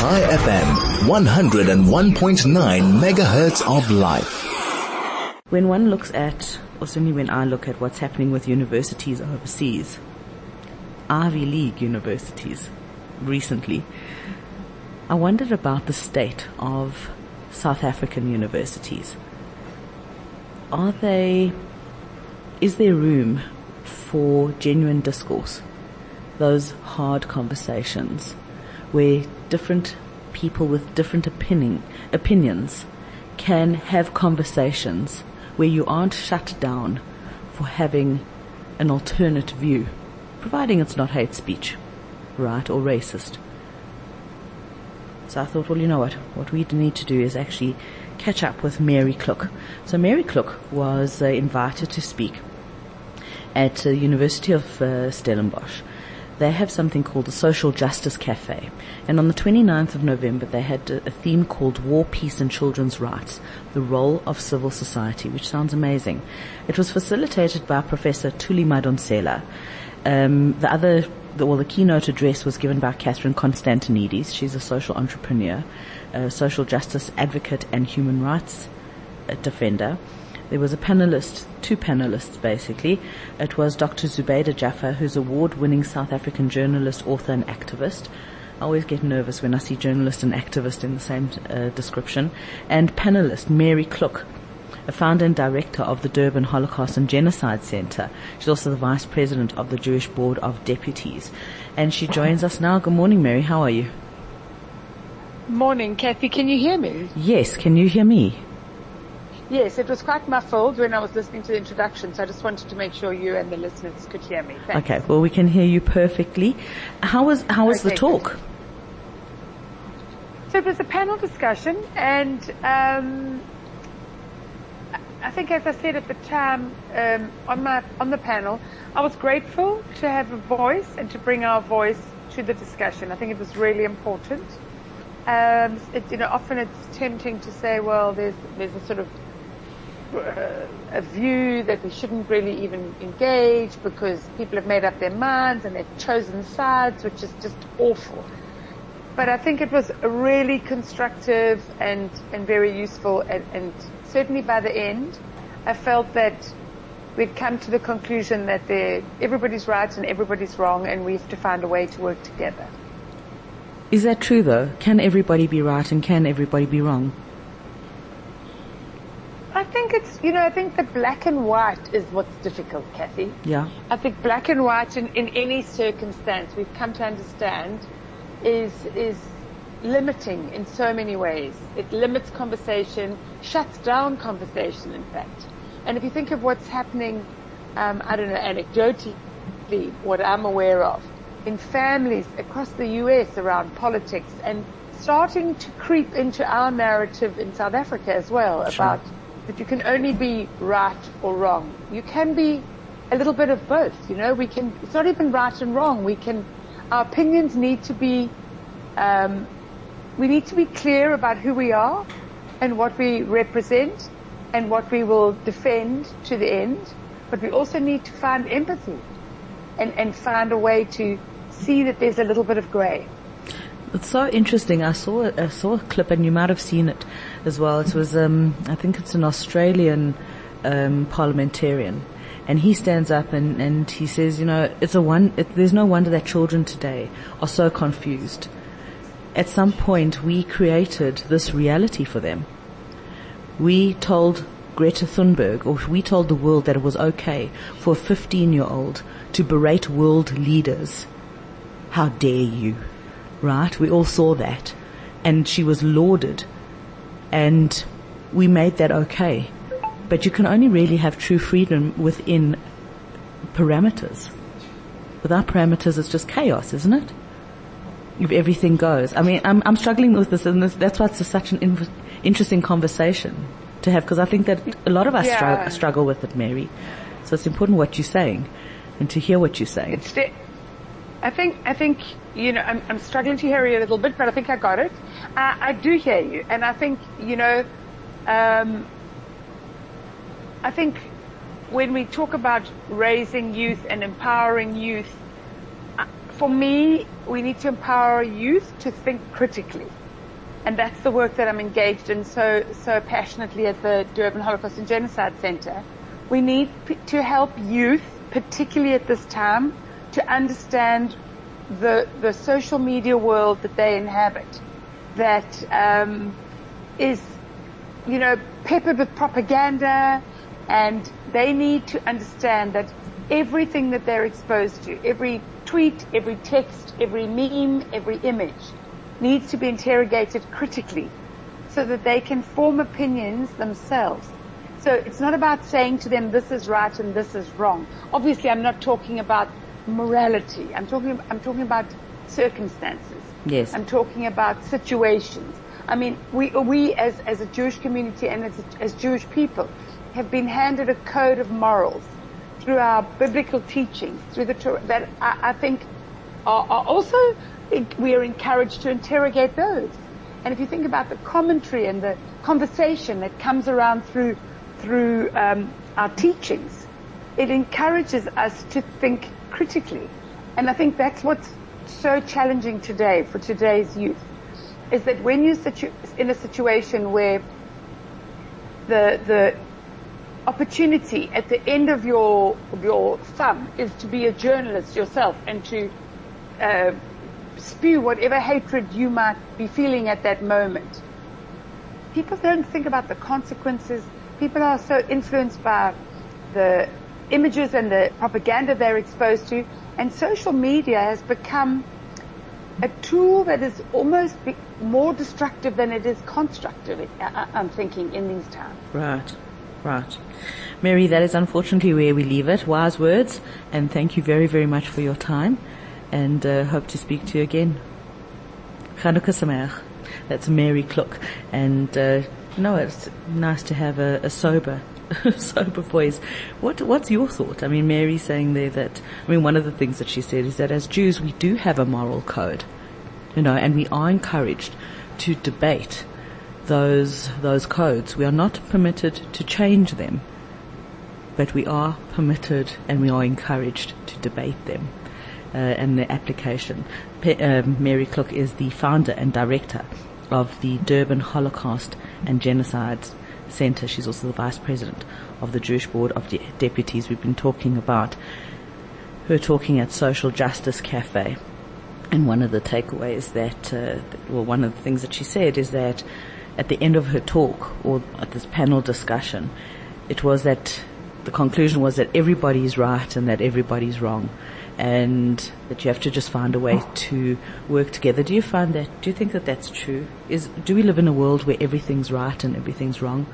Chai FM, 101.9 megahertz of life. When one looks at, or certainly when I look at what's happening with universities overseas, Ivy League universities recently, I wondered about the state of South African universities. Are they, is there room for genuine discourse? Those hard conversations where different people with different opinion, opinions can have conversations where you aren't shut down for having an alternate view, providing it's not hate speech, right, or racist. So I thought, well, you know what? What we need to do is actually catch up with Mary Kluk. So Mary Kluk was uh, invited to speak at the University of uh, Stellenbosch they have something called the Social Justice Cafe. And on the 29th of November, they had a, theme called War, Peace and Children's Rights, the role of civil society, which sounds amazing. It was facilitated by Professor Thuli Madonsela. Um, the other, the, well, the keynote address was given by Catherine Constantinides. She's a social entrepreneur, a social justice advocate and human rights uh, defender. There was a panelist, two panelists basically. It was Dr. Zubeida Jaffer, who's award-winning South African journalist, author and activist. I always get nervous when I see journalist and activist in the same uh, description. And panelist Mary Kluk, a founder and director of the Durban Holocaust and Genocide Center. She's also the vice president of the Jewish Board of Deputies. And she joins us now. Good morning, Mary. How are you? Morning, Kathy. Can you hear me? Yes. Can you hear me? Yes, it was quite muffled when I was listening to the introduction, so I just wanted to make sure you and the listeners could hear me. Thanks. Okay, well we can hear you perfectly. How was how was okay, the talk? Good. So it was a panel discussion, and um, I think, as I said at the time um, on my on the panel, I was grateful to have a voice and to bring our voice to the discussion. I think it was really important. Um, it, you know, often it's tempting to say, well, there's there's a sort of Uh, a view that we shouldn't really even engage because people have made up their minds and they've chosen sides, which is just awful. But I think it was really constructive and, and very useful and, and certainly by the end, I felt that we'd come to the conclusion that everybody's right and everybody's wrong and we have to find a way to work together. Is that true though? Can everybody be right and can everybody be wrong? I think it's, you know, I think the black and white is what's difficult, Kathy. Yeah. I think black and white in, in any circumstance we've come to understand is, is limiting in so many ways. It limits conversation, shuts down conversation, in fact. And if you think of what's happening, um, I don't know, anecdotally, what I'm aware of, in families across the US around politics and starting to creep into our narrative in South Africa as well sure. about that you can only be right or wrong. You can be a little bit of both. You know, we can. It's not even right and wrong. We can. Our opinions need to be. Um, we need to be clear about who we are, and what we represent, and what we will defend to the end. But we also need to find empathy, and and find a way to see that there's a little bit of grey. It's so interesting. I saw I saw a clip, and you might have seen it as well. It was, um, I think it's an Australian um, parliamentarian, and he stands up and, and he says, you know, it's a one. It, there's no wonder that children today are so confused. At some point, we created this reality for them. We told Greta Thunberg, or we told the world that it was okay for a 15 year old to berate world leaders. How dare you? Right? We all saw that. And she was lauded. And we made that okay. But you can only really have true freedom within parameters. Without parameters, it's just chaos, isn't it? If everything goes. I mean, I'm, I'm struggling with this, and this, that's why it's such an in, interesting conversation to have, because I think that a lot of us yeah. struggle with it, Mary. So it's important what you're saying, and to hear what you're saying. I think, I think, you know, I'm, I'm, struggling to hear you a little bit, but I think I got it. I do hear you, and I think, you know, um, I think when we talk about raising youth and empowering youth, uh, for me, we need to empower youth to think critically. And that's the work that I'm engaged in so, so passionately at the Durban Holocaust and Genocide Center. We need p- to help youth, particularly at this time, to understand the, the social media world that they inhabit. That, um, is, you know, peppered with propaganda and they need to understand that everything that they're exposed to, every tweet, every text, every meme, every image needs to be interrogated critically so that they can form opinions themselves. So it's not about saying to them this is right and this is wrong. Obviously I'm not talking about morality. I'm talking, I'm talking about circumstances. Yes. I'm talking about situations. I mean, we, we as, as a Jewish community and as, as Jewish people have been handed a code of morals through our biblical teachings, through the Torah, that I, I think are, are also, we are encouraged to interrogate those. And if you think about the commentary and the conversation that comes around through, through um, our teachings, it encourages us to think critically. And I think that's what's so challenging today for today's youth is that when you're situ- in a situation where the the opportunity at the end of your your thumb is to be a journalist yourself and to uh, spew whatever hatred you might be feeling at that moment. People don't think about the consequences. People are so influenced by the images and the propaganda they're exposed to, and social media has become a tool that is almost more destructive than it is constructive, I'm thinking, in these times. Right, right. Mary, that is unfortunately where we leave it. Wise words, and thank you very, very much for your time, and uh, hope to speak to you again. Chanukah Sameach. That's Mary Kluk, and uh, no, it's nice to have a, a sober sober voice. What, what's your thought? I mean, Mary's saying there that, I mean, one of the things that she said is that as Jews, we do have a moral code, you know, and we are encouraged to debate those, those codes. We are not permitted to change them, but we are permitted and we are encouraged to debate them. Uh, and their application. Pe- uh, Mary Kluk is the founder and director of the Durban Holocaust and Genocides Center. She's also the vice president of the Jewish Board of De- Deputies. We've been talking about her talking at Social Justice Cafe. And one of the takeaways that, uh, well, one of the things that she said is that at the end of her talk or at this panel discussion, it was that the conclusion was that everybody is right and that everybody's wrong and that you have to just find a way to work together. Do you find that, do you think that that's true? Is, do we live in a world where everything's right and everything's wrong?